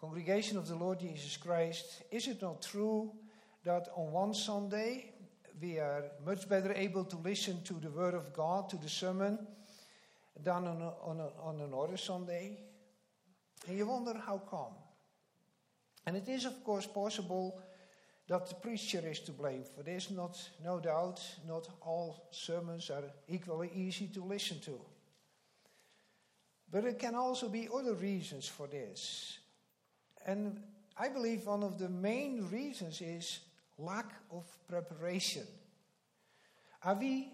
Congregation of the Lord Jesus Christ, is it not true that on one Sunday we are much better able to listen to the Word of God, to the sermon, than on, on, on another Sunday? And you wonder how come. And it is, of course, possible that the preacher is to blame for this. Not, no doubt, not all sermons are equally easy to listen to. But it can also be other reasons for this. And I believe one of the main reasons is lack of preparation. Are we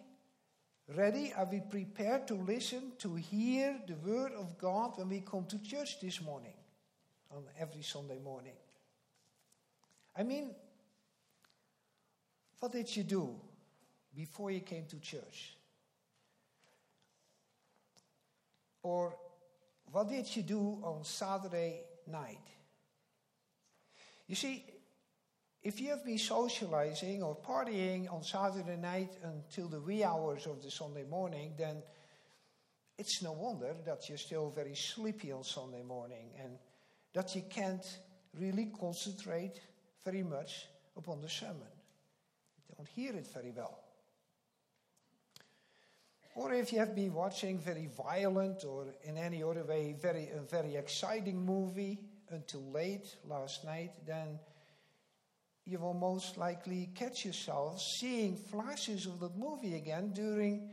ready? Are we prepared to listen, to hear the word of God when we come to church this morning, on every Sunday morning? I mean, what did you do before you came to church? Or what did you do on Saturday night? You see, if you have been socializing or partying on Saturday night until the wee hours of the Sunday morning, then it's no wonder that you're still very sleepy on Sunday morning and that you can't really concentrate very much upon the sermon. You don't hear it very well. Or if you have been watching very violent or in any other way very a very exciting movie until late last night, then you will most likely catch yourself seeing flashes of that movie again during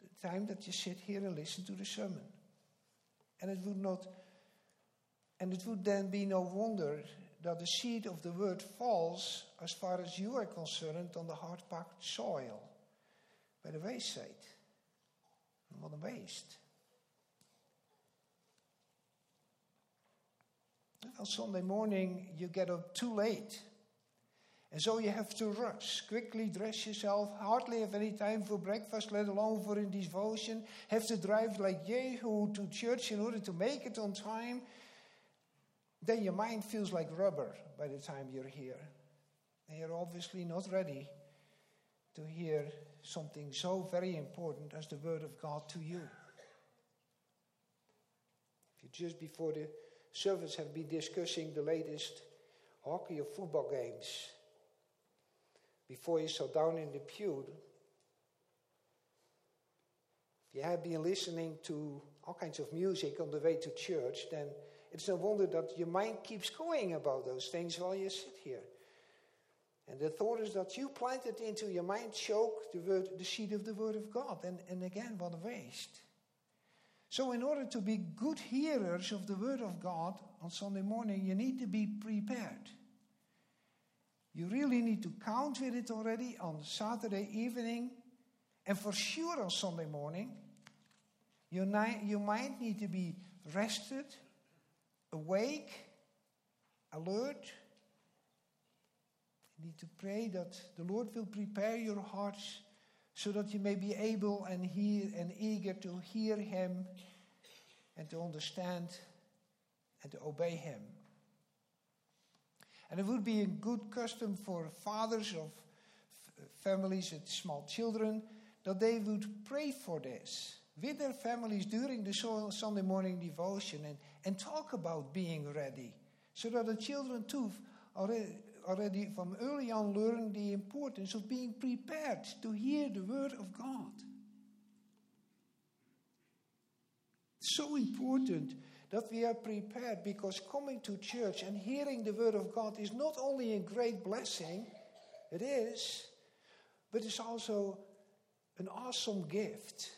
the time that you sit here and listen to the sermon. And it would not and it would then be no wonder that the seed of the word falls, as far as you are concerned, on the hard packed soil by the wayside. And what a waste. On Sunday morning, you get up too late. And so you have to rush, quickly dress yourself, hardly have any time for breakfast, let alone for a devotion, have to drive like Jehu to church in order to make it on time. Then your mind feels like rubber by the time you're here. And you're obviously not ready to hear something so very important as the Word of God to you. If you just before the service have been discussing the latest hockey or football games, before you sat down in the pew, if you have been listening to all kinds of music on the way to church, then it's no wonder that your mind keeps going about those things while you sit here. And the thought is that you planted into your mind choke the, word, the seed of the Word of God. And, and again, what a waste. So, in order to be good hearers of the Word of God on Sunday morning, you need to be prepared. You really need to count with it already on Saturday evening and for sure on Sunday morning. You, might need to be rested, awake, alert. You need to pray that the Lord will prepare your hearts so that you may be able and hear and eager to hear Him and to understand and to obey Him. And it would be a good custom for fathers of families with small children that they would pray for this with their families during the Sunday morning devotion and, and talk about being ready so that the children too already, already from early on learn the importance of being prepared to hear the word of God. So important that we are prepared because coming to church and hearing the Word of God is not only a great blessing, it is, but it's also an awesome gift.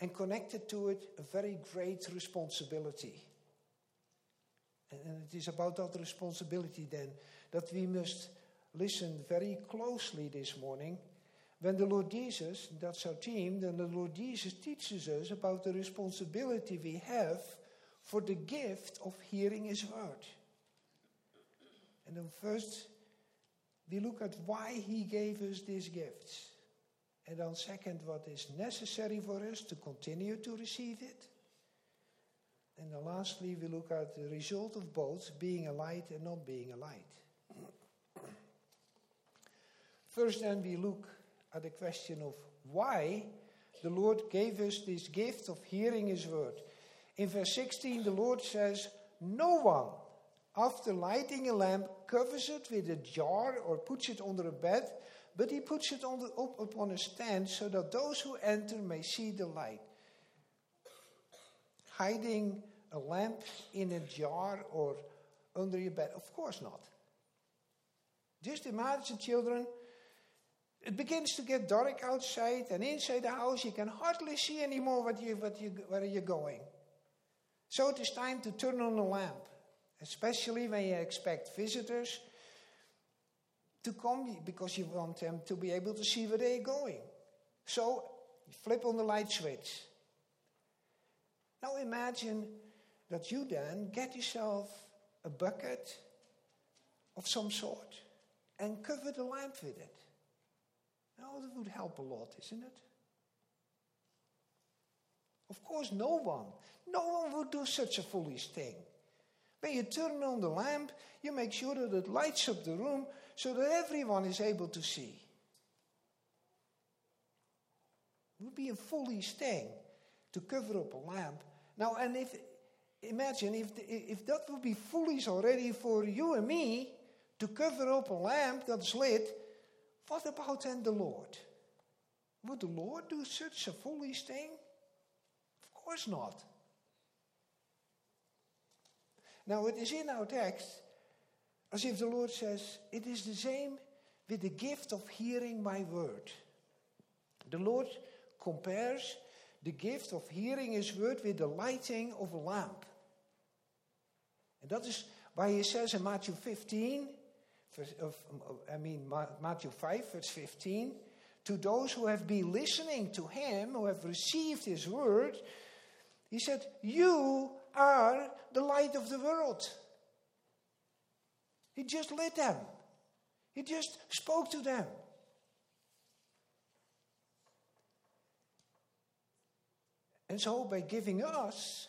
And connected to it, a very great responsibility. And it is about that responsibility then that we must listen very closely this morning. When the Lord Jesus, that's our team, then the Lord Jesus teaches us about the responsibility we have for the gift of hearing His word. And then first, we look at why He gave us these gifts. And then, second, what is necessary for us to continue to receive it. And then, lastly, we look at the result of both being a light and not being a light. First, then, we look at the question of why the Lord gave us this gift of hearing His word. In verse 16, the Lord says, No one after lighting a lamp, covers it with a jar or puts it under a bed, but he puts it the, up upon a stand so that those who enter may see the light. Hiding a lamp in a jar or under your bed? Of course not. Just imagine, children, it begins to get dark outside, and inside the house you can hardly see anymore what you, what you, where you're going. So it is time to turn on the lamp, especially when you expect visitors to come because you want them to be able to see where they're going. So flip on the light switch. Now imagine that you then get yourself a bucket of some sort and cover the lamp with it. Now that would help a lot, isn't it? Of course, no one, no one would do such a foolish thing. When you turn on the lamp, you make sure that it lights up the room so that everyone is able to see. It would be a foolish thing to cover up a lamp. Now, and if imagine if, if that would be foolish already for you and me to cover up a lamp that's lit, what about then the Lord? Would the Lord do such a foolish thing? Of course not. Now, it is in our text as if the Lord says, It is the same with the gift of hearing my word. The Lord compares the gift of hearing his word with the lighting of a lamp. And that is why he says in Matthew 15, of, I mean Matthew 5, verse 15, to those who have been listening to him, who have received his word, he said, You are the light of the world. He just lit them, he just spoke to them. And so, by giving us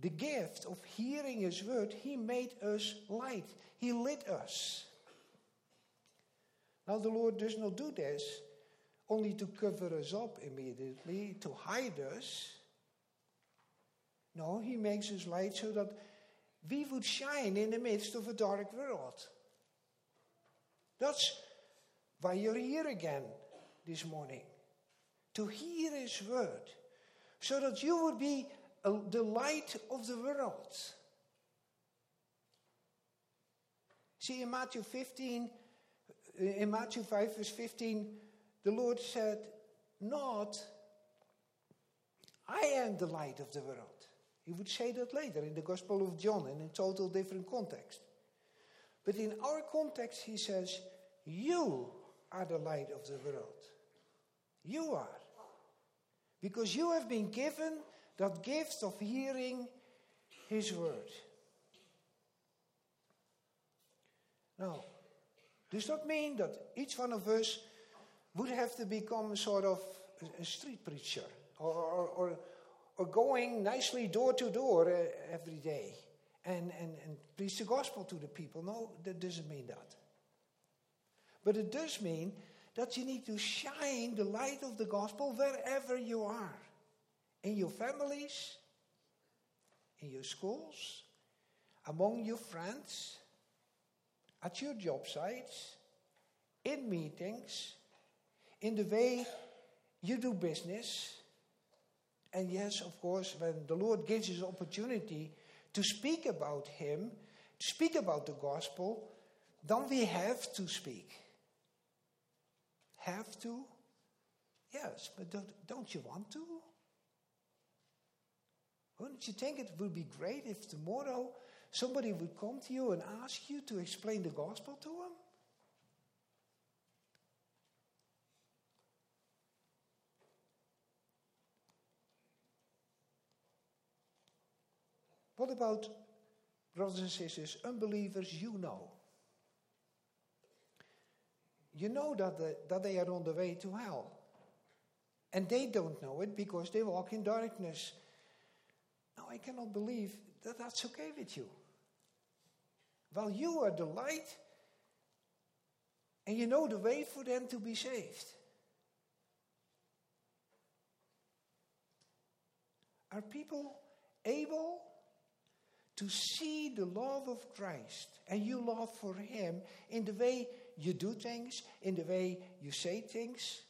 the gift of hearing His word, He made us light. He lit us. Now, the Lord does not do this only to cover us up immediately, to hide us. No, He makes us light so that we would shine in the midst of a dark world. That's why you're here again this morning. To hear His word, so that you would be the light of the world. See, in Matthew 15, eh, in Matthew 5, verse 15, the Lord said, Not, I am the light of the world. He would say that later in the Gospel of John in a total different context. But in our context, he says, You are the light of the world. You are. Because you have been given that gift of hearing His word. Now, does that mean that each one of us would have to become sort of a street preacher or, or, or, or going nicely door to door uh, every day and, and, and preach the gospel to the people? No, that doesn't mean that. But it does mean that you need to shine the light of the gospel wherever you are in your families, in your schools, among your friends, at your job sites, in meetings, in the way you do business. And yes, of course, when the Lord gives us opportunity to speak about Him, to speak about the gospel, then we have to speak. Have to? Yes, but don't, don't you want to? Wouldn't you think it would be great if tomorrow somebody would come to you and ask you to explain the gospel to them? What about, brothers and sisters, unbelievers you know? You know that, the, that they are on the way to hell. And they don't know it because they walk in darkness. Now, I cannot believe that that's okay with you. Well, you are the light, and you know the way for them to be saved. Are people able to see the love of Christ and you love for Him in the way you do things, in the way you say things?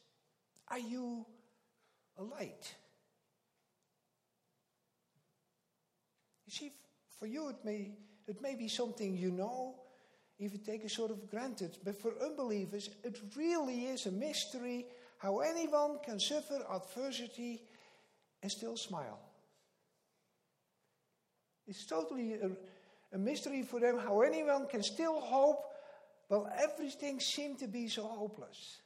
Are you a light? You see, for you it may, it may be something you know, even take a sort of granted, but for unbelievers it really is a mystery how anyone can suffer adversity and still smile. It's totally a, a mystery for them how anyone can still hope while everything seemed to be so hopeless.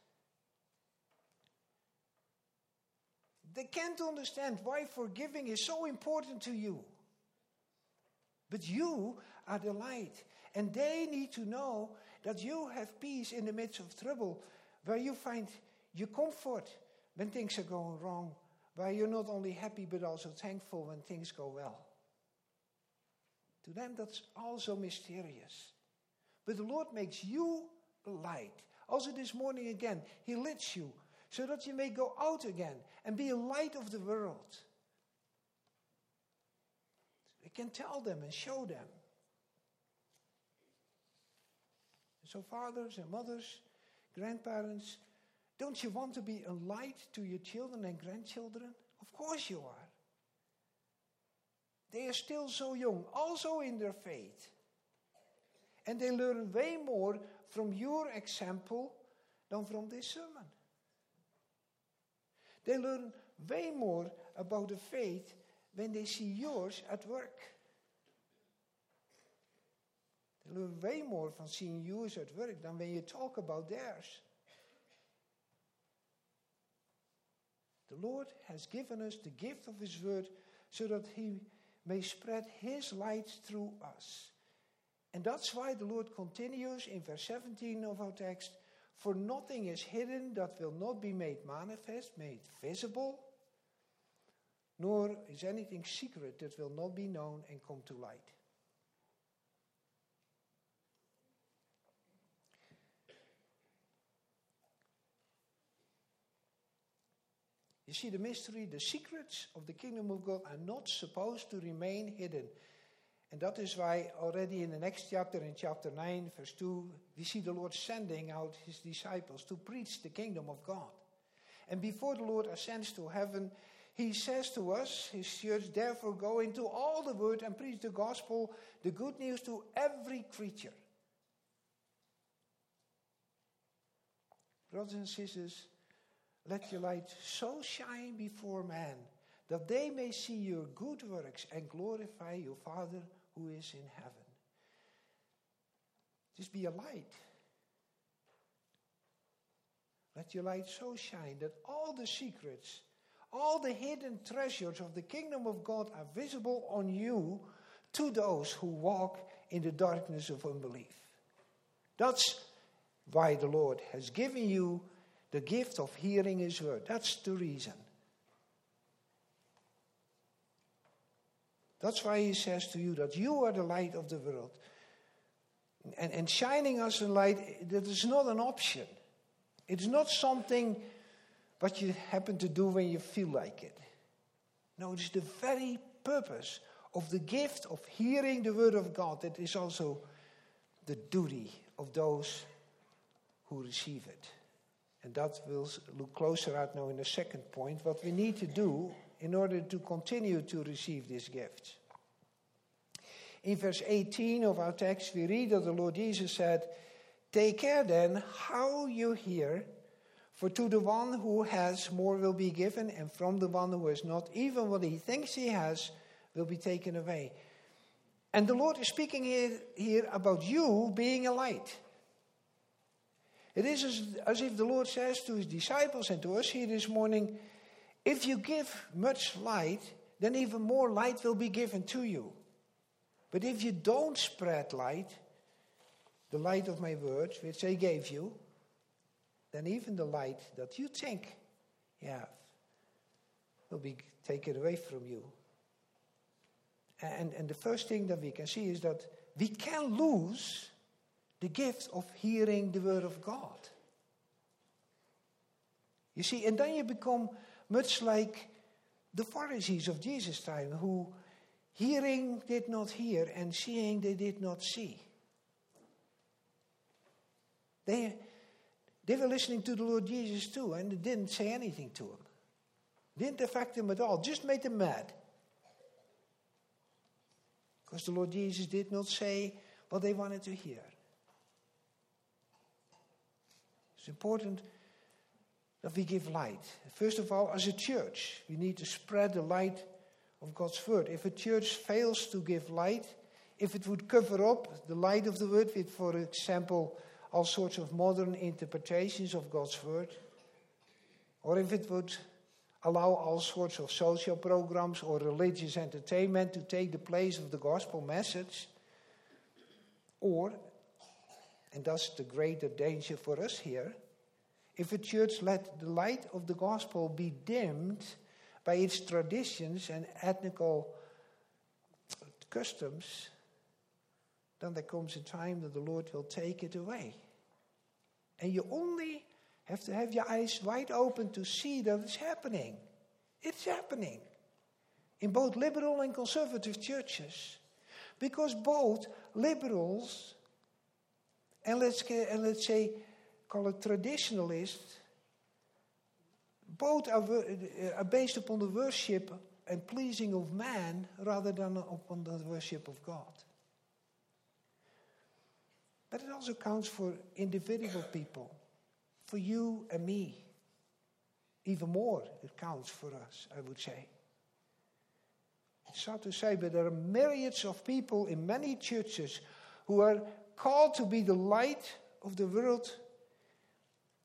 They can't understand why forgiving is so important to you. But you are the light, and they need to know that you have peace in the midst of trouble, where you find your comfort when things are going wrong, where you're not only happy but also thankful when things go well. To them, that's also mysterious. But the Lord makes you light. Also, this morning again, He lets you so that you may go out again and be a light of the world. We can tell them and show them. So, fathers and mothers, grandparents, don't you want to be a light to your children and grandchildren? Of course you are. They are still so young, also in their faith. And they learn way more from your example than from this sermon. They learn way more about the faith when they see yours at work. They learn way more from seeing yours at work than when you talk about theirs. The Lord has given us the gift of His word so that He may spread His light through us. And that's why the Lord continues in verse 17 of our text For nothing is hidden that will not be made manifest, made visible, nor is anything secret that will not be known and come to light. You see, the mystery, the secrets of the kingdom of God are not supposed to remain hidden. And that is why already in the next chapter, in chapter 9, verse 2, we see the Lord sending out his disciples to preach the kingdom of God. And before the Lord ascends to heaven, he says to us, his church, therefore go into all the world and preach the gospel, the good news to every creature. Brothers and sisters, let your light so shine before men that they may see your good works and glorify your Father who is in heaven. Just be a light. Let your light so shine that all the secrets, all the hidden treasures of the kingdom of God are visible on you to those who walk in the darkness of unbelief. That's why the Lord has given you the gift of hearing His word. That's the reason. That's why He says to you that you are the light of the world. And, and shining as a light, that is not an option. It's not something what you happen to do when you feel like it. No, it's the very purpose of the gift of hearing the word of God that is also the duty of those who receive it. And that we'll look closer at now in the second point, what we need to do in order to continue to receive this gift. In verse 18 of our text, we read that the Lord Jesus said, Take care then how you hear, for to the one who has more will be given, and from the one who has not, even what he thinks he has will be taken away. And the Lord is speaking here, here about you being a light. It is as, as if the Lord says to his disciples and to us here this morning if you give much light, then even more light will be given to you. But if you don't spread light, the light of my words, which I gave you, then even the light that you think you have will be taken away from you. And, and the first thing that we can see is that we can lose the gift of hearing the word of God. You see, and then you become much like the Pharisees of Jesus' time, who Hearing did not hear, and seeing they did not see. They, they were listening to the Lord Jesus too, and it didn't say anything to them. Didn't affect them at all, just made them mad. Because the Lord Jesus did not say what they wanted to hear. It's important that we give light. First of all, as a church, we need to spread the light of God's word. If a church fails to give light, if it would cover up the light of the word with, for example, all sorts of modern interpretations of God's word, or if it would allow all sorts of social programs or religious entertainment to take the place of the gospel message, or, and that's the greater danger for us here, if a church let the light of the gospel be dimmed by its traditions and ethnical customs, then there comes a time that the Lord will take it away. And you only have to have your eyes wide open to see that it's happening. It's happening in both liberal and conservative churches. Because both liberals and let's, and let's say, call it traditionalists, both are, eh, are eh, based upon the worship and pleasing of man rather than upon the worship of God. But it also counts for individual people, for you and me. Even more, it counts for us, I would say. It's sad to say, but there are myriads of people in many churches who are called to be the light of the world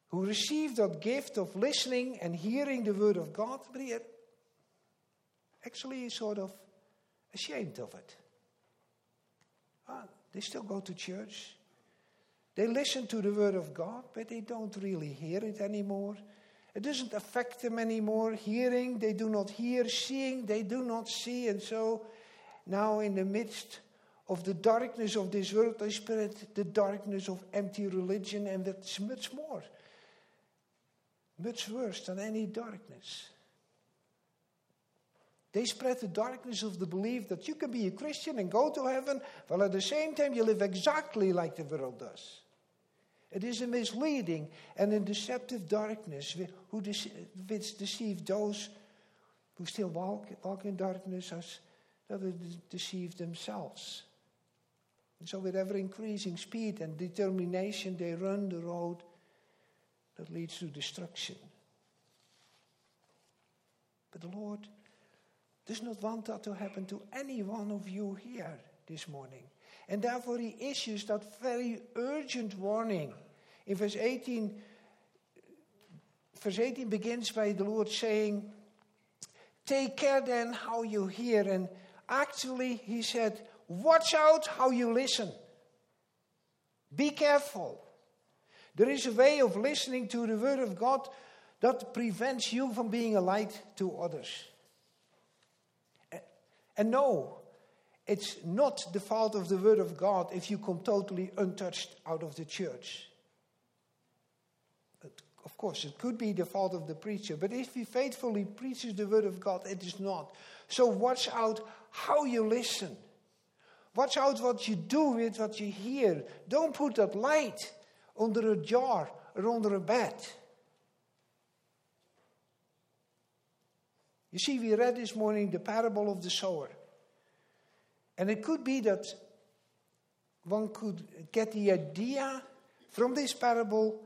who received that gift of listening and hearing the word of God, but he actually sort of ashamed of it. Ah, they still go to church. They listen to the word of God, but they don't really hear it anymore. It doesn't affect them anymore. Hearing, they do not hear. Seeing, they do not see. And so, now in the midst of the darkness of this world, they spread the darkness of empty religion, and that's much more much worse than any darkness. They spread the darkness of the belief that you can be a Christian and go to heaven, while at the same time you live exactly like the world does. It is a misleading and a deceptive darkness which deceives those who still walk, walk in darkness as they deceive themselves. And so, with ever increasing speed and determination, they run the road that leads to destruction. But the Lord does not want that to happen to any one of you here this morning. And therefore, He issues that very urgent warning. In verse 18, verse 18 begins by the Lord saying, Take care then how you hear. And actually, He said, Watch out how you listen. Be careful. There is a way of listening to the Word of God that prevents you from being a light to others. And no, it's not the fault of the Word of God if you come totally untouched out of the church. But of course, it could be the fault of the preacher, but if he faithfully preaches the Word of God, it is not. So watch out how you listen. Watch out what you do with what you hear. Don't put that light under a jar er or under a bed. You see, we read this morning the parable of the sower. And it could be that one could get the idea from this parable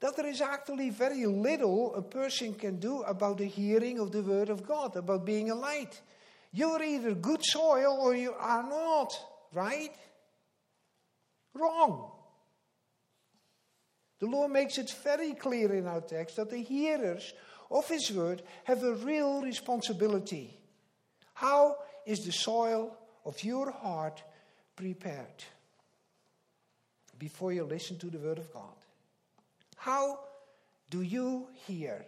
that there is actually very little a person can do about the hearing of the word of God, about being a light. You're either good soil or you are not, right? Wrong. The Lord makes it very clear in our text that the hearers of His word have a real responsibility. How is the soil of your heart prepared before you listen to the word of God? How do you hear?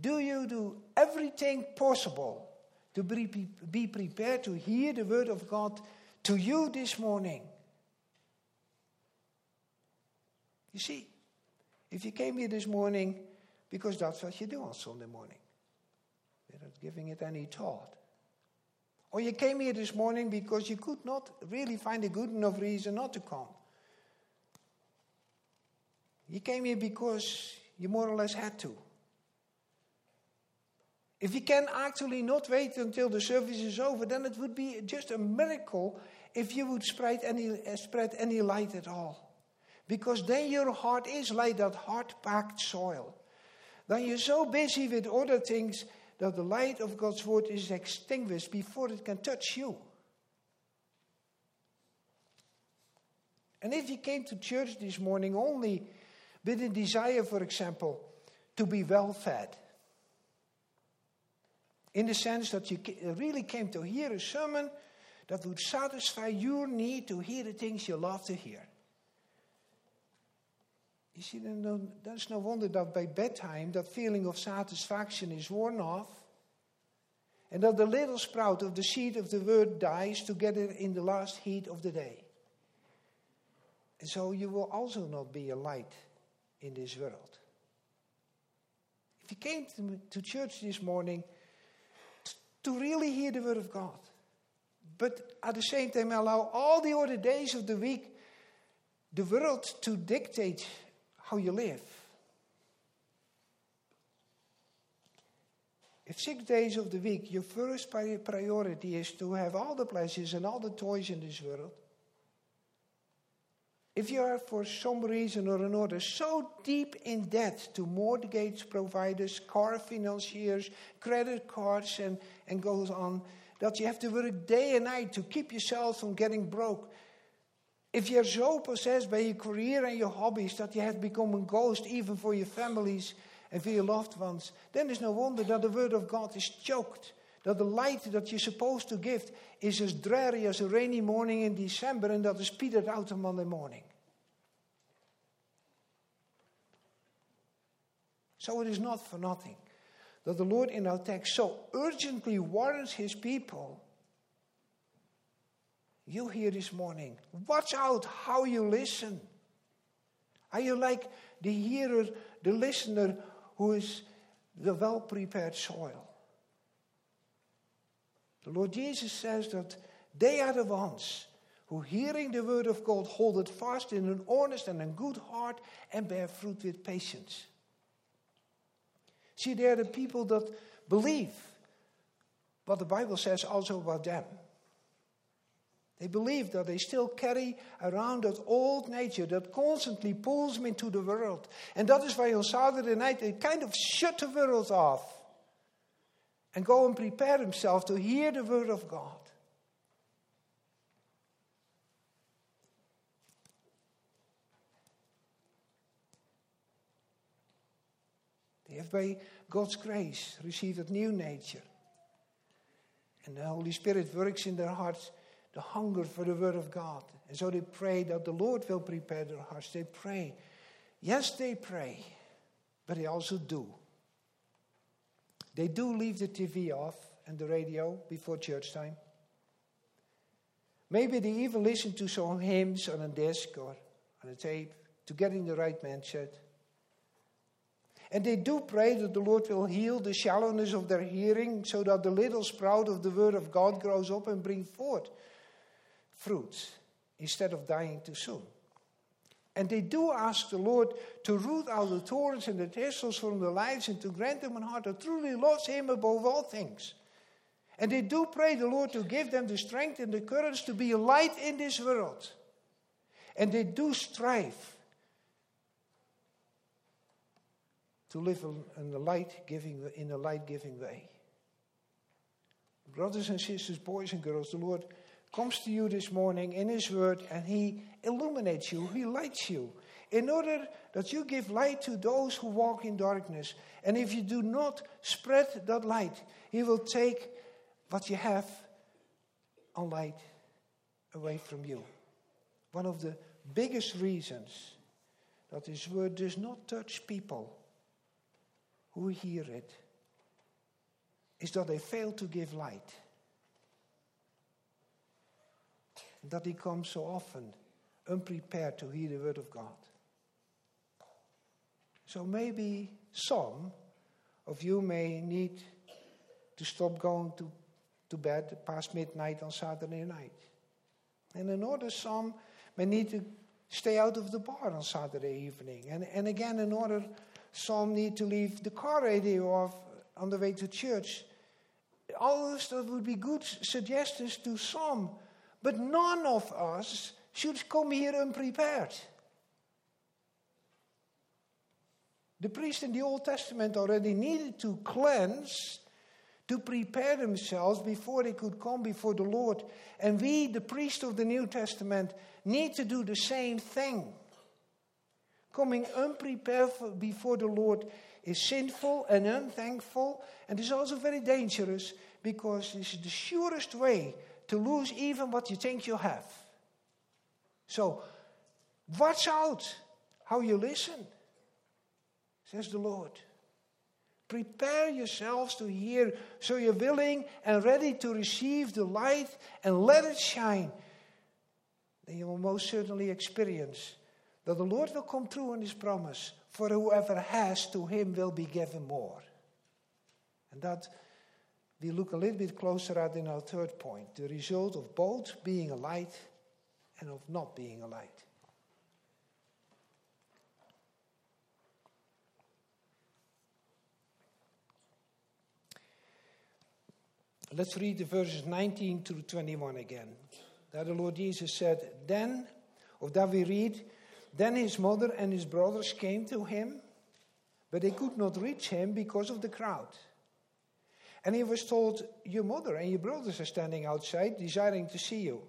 Do you do everything possible to be prepared to hear the word of God to you this morning? You see, if you came here this morning because that's what you do on Sunday morning, without giving it any thought, Or you came here this morning because you could not really find a good enough reason not to come. You came here because you more or less had to. If you can actually not wait until the service is over, then it would be just a miracle if you would spread any, uh, spread any light at all. Because then your heart is like that hard packed soil. Then you're so busy with other things that the light of God's word is extinguished before it can touch you. And if you came to church this morning only with a desire, for example, to be well fed, in the sense that you really came to hear a sermon that would satisfy your need to hear the things you love to hear. You see, then that's no wonder that by bedtime that feeling of satisfaction is worn off, and that the little sprout of the seed of the word dies together in the last heat of the day. And so you will also not be a light in this world. If you came to, to church this morning to really hear the word of God, but at the same time allow all the other days of the week the world to dictate how you live. If six days of the week your first priority is to have all the pleasures and all the toys in this world, if you are for some reason or another so deep in debt to mortgage providers, car financiers, credit cards, and, and goes on, that you have to work day and night to keep yourself from getting broke. If you're so possessed by your career and your hobbies that you have become a ghost even for your families and for your loved ones, then it's no wonder that the Word of God is choked. That the light that you're supposed to give is as dreary as a rainy morning in December and that is petered out on Monday morning. So it is not for nothing that the Lord in our text so urgently warns his people. You here this morning, watch out how you listen. Are you like the hearer, the listener who is the well prepared soil? The Lord Jesus says that they are the ones who, hearing the word of God, hold it fast in an honest and a good heart and bear fruit with patience. See, they're the people that believe what the Bible says also about them. They believe that they still carry around that old nature that constantly pulls them into the world. And that is why on Saturday night they kind of shut the world off and go and prepare themselves to hear the word of God. They have by God's grace received a new nature. And the Holy Spirit works in their hearts the hunger for the Word of God. And so they pray that the Lord will prepare their hearts. They pray. Yes, they pray, but they also do. They do leave the TV off and the radio before church time. Maybe they even listen to some hymns on a disc or on a tape to get in the right mindset. And they do pray that the Lord will heal the shallowness of their hearing so that the little sprout of the word of God grows up and brings forth fruits instead of dying too soon. And they do ask the Lord to root out the thorns and the thistles from their lives and to grant them a heart that truly loves Him above all things. And they do pray the Lord to give them the strength and the courage to be a light in this world. And they do strive to live in a light giving in a light giving way. Brothers and sisters, boys and girls, the Lord comes to you this morning in His Word and He illuminates you, He lights you, in order that you give light to those who walk in darkness. And if you do not spread that light, He will take what you have on light away from you. One of the biggest reasons that His Word does not touch people who hear it is that they fail to give light. That he comes so often unprepared to hear the word of God. So maybe some of you may need to stop going to, to bed past midnight on Saturday night. And another some may need to stay out of the bar on Saturday evening. And, and again, another some need to leave the car radio off on the way to church. All those that would be good suggestions to some. But none of us should come here unprepared. The priests in the Old Testament already needed to cleanse, to prepare themselves before they could come before the Lord. And we, the priests of the New Testament, need to do the same thing. Coming unprepared before the Lord is sinful and unthankful, and is also very dangerous because it's the surest way to lose even what you think you have. So, watch out how you listen says the Lord. Prepare yourselves to hear so you're willing and ready to receive the light and let it shine. Then you will most certainly experience that the Lord will come true in his promise. For whoever has, to him will be given more. And that we look a little bit closer at in our third point the result of both being a light and of not being a light. Let's read the verses 19 to 21 again. That the Lord Jesus said, Then, or that we read, Then his mother and his brothers came to him, but they could not reach him because of the crowd. And he was told, Your mother and your brothers are standing outside, desiring to see you.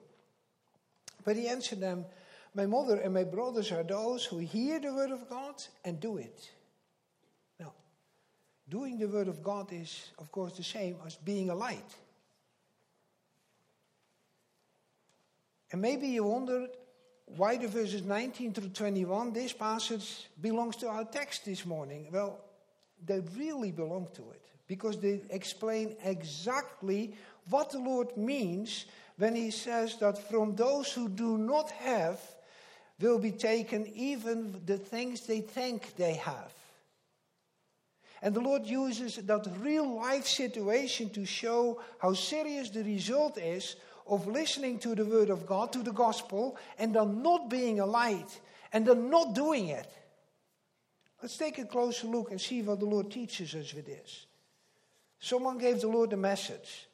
But he answered them, My mother and my brothers are those who hear the word of God and do it. Now, doing the Word of God is, of course, the same as being a light. And maybe you wondered why the verses 19 through 21, this passage belongs to our text this morning. Well, they really belong to it because they explain exactly what the Lord means when He says that from those who do not have will be taken even the things they think they have. And the Lord uses that real life situation to show how serious the result is of listening to the Word of God, to the gospel, and then not being a light, and then not doing it. Let's take a closer look and see what the Lord teaches us with this. Someone gave the Lord a message.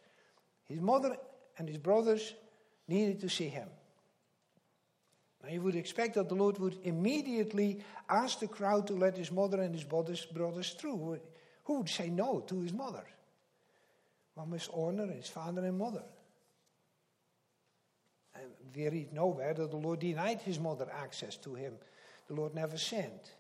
His mother and his brothers needed to see him. Now, you would expect that the Lord would immediately ask the crowd to let his mother and his brothers, through. Who would say no to his mother? One must honor his father and mother. And we read nowhere that the Lord denied his mother access to him. The Lord never sent.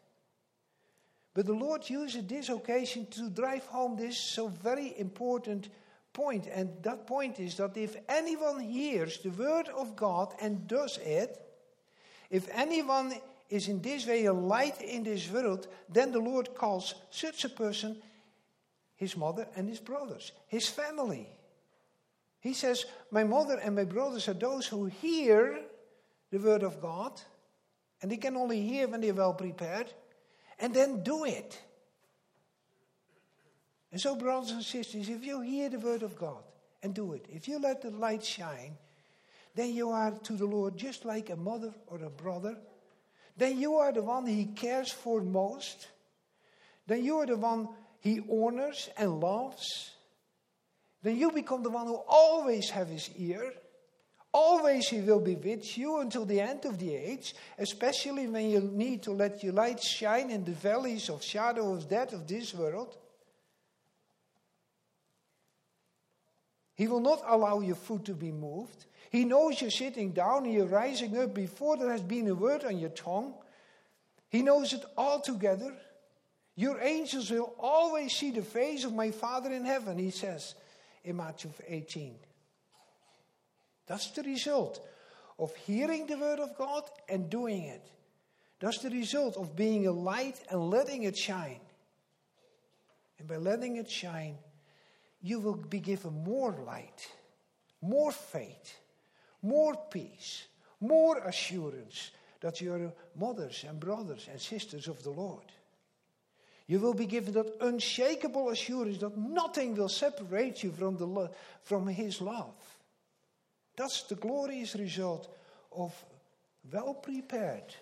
But the Lord uses this occasion to drive home this so very important point. And that point is that if anyone hears the word of God and does it, if anyone is in this way a light in this world, then the Lord calls such a person his mother and his brothers, his family. He says, My mother and my brothers are those who hear the word of God, and they can only hear when they're well prepared, and then do it. And so, brothers and sisters, if you hear the word of God and do it, if you let the light shine, then you are to the Lord just like a mother or a brother. Then you are the one he cares for most. Then you are the one he honors and loves. Then you become the one who always have his ear. Always he will be with you until the end of the age, especially when you need to let your light shine in the valleys of shadow of death of this world. He will not allow your foot to be moved. He knows you're sitting down and you're rising up before there has been a word on your tongue. He knows it all together. Your angels will always see the face of my Father in heaven, he says in Matthew 18. That's the result of hearing the word of God and doing it. That's the result of being a light and letting it shine. And by letting it shine, you will be given more light, more faith, more peace, more assurance that you're mothers and brothers and sisters of the Lord. You will be given that unshakable assurance that nothing will separate you from, the lo- from His love. That's the glorious result of well prepared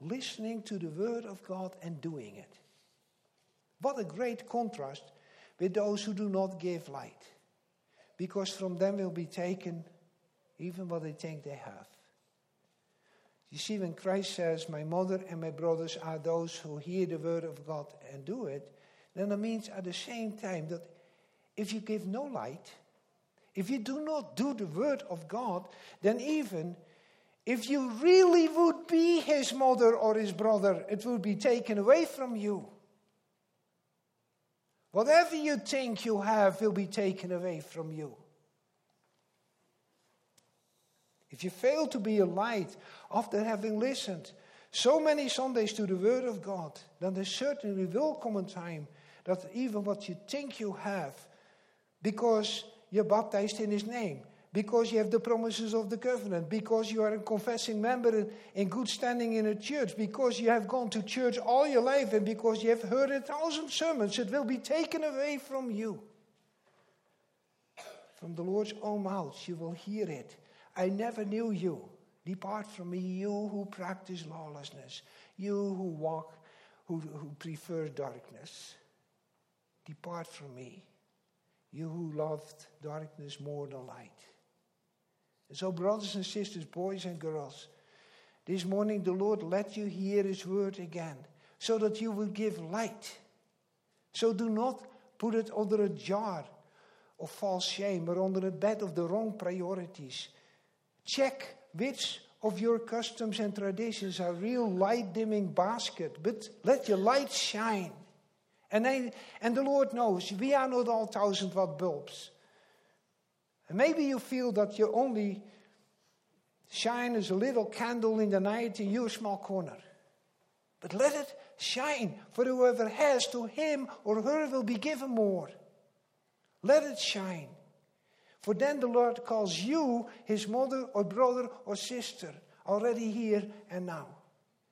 listening to the Word of God and doing it. What a great contrast with those who do not give light, because from them will be taken even what they think they have. You see, when Christ says, My mother and my brothers are those who hear the word of God and do it, then it means at the same time that if you give no light, if you do not do the word of God, then even if you really would be his mother or his brother, it would be taken away from you. Whatever you think you have will be taken away from you. If you fail to be a light after having listened so many Sundays to the Word of God, then there certainly will come a time that even what you think you have, because you're baptized in His name, because you have the promises of the covenant, because you are a confessing member in good standing in a church, because you have gone to church all your life, and because you have heard a thousand sermons, it will be taken away from you. From the Lord's own mouth, you will hear it. I never knew you. Depart from me, you who practice lawlessness, you who walk, who, who prefer darkness. Depart from me, you who loved darkness more than light. And so, brothers and sisters, boys and girls, this morning the Lord let you hear His word again so that you will give light. So do not put it under a jar of false shame or under a bed of the wrong priorities. Check which of your customs and traditions are real light dimming basket, but let your light shine. And, they, and the Lord knows we are not all thousand watt bulbs. And maybe you feel that you only shine as a little candle in the night in your small corner. But let it shine, for whoever has to him or her will be given more. Let it shine. For then the Lord calls you his mother or brother or sister, already here and now.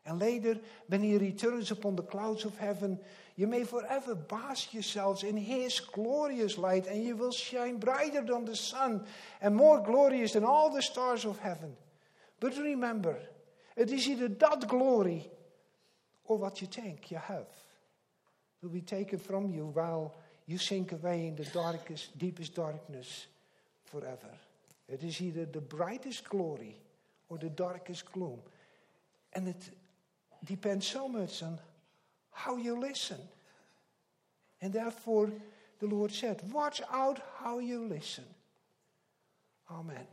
And later, when he returns upon the clouds of heaven, you may forever bask yourselves in his glorious light, and you will shine brighter than the sun and more glorious than all the stars of heaven. But remember, it is either that glory or what you think you have will be taken from you while you sink away in the darkest, deepest darkness forever. It is either the brightest glory or the darkest gloom. And it depends so much on how you listen. And therefore, the Lord said, Watch out how you listen. Amen.